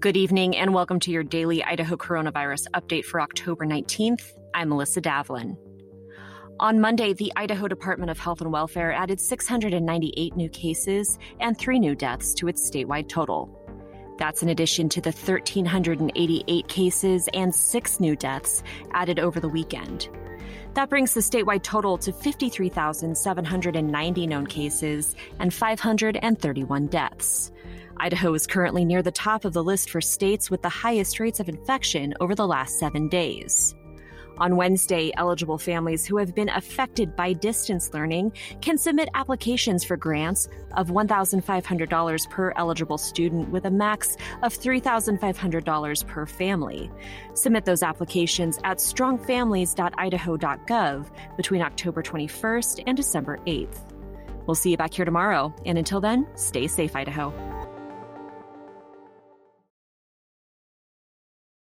Good evening and welcome to your daily Idaho coronavirus update for October 19th. I'm Melissa Davlin. On Monday, the Idaho Department of Health and Welfare added 698 new cases and three new deaths to its statewide total. That's in addition to the 1,388 cases and six new deaths added over the weekend. That brings the statewide total to 53,790 known cases and 531 deaths. Idaho is currently near the top of the list for states with the highest rates of infection over the last seven days. On Wednesday, eligible families who have been affected by distance learning can submit applications for grants of $1,500 per eligible student with a max of $3,500 per family. Submit those applications at strongfamilies.idaho.gov between October 21st and December 8th. We'll see you back here tomorrow, and until then, stay safe, Idaho.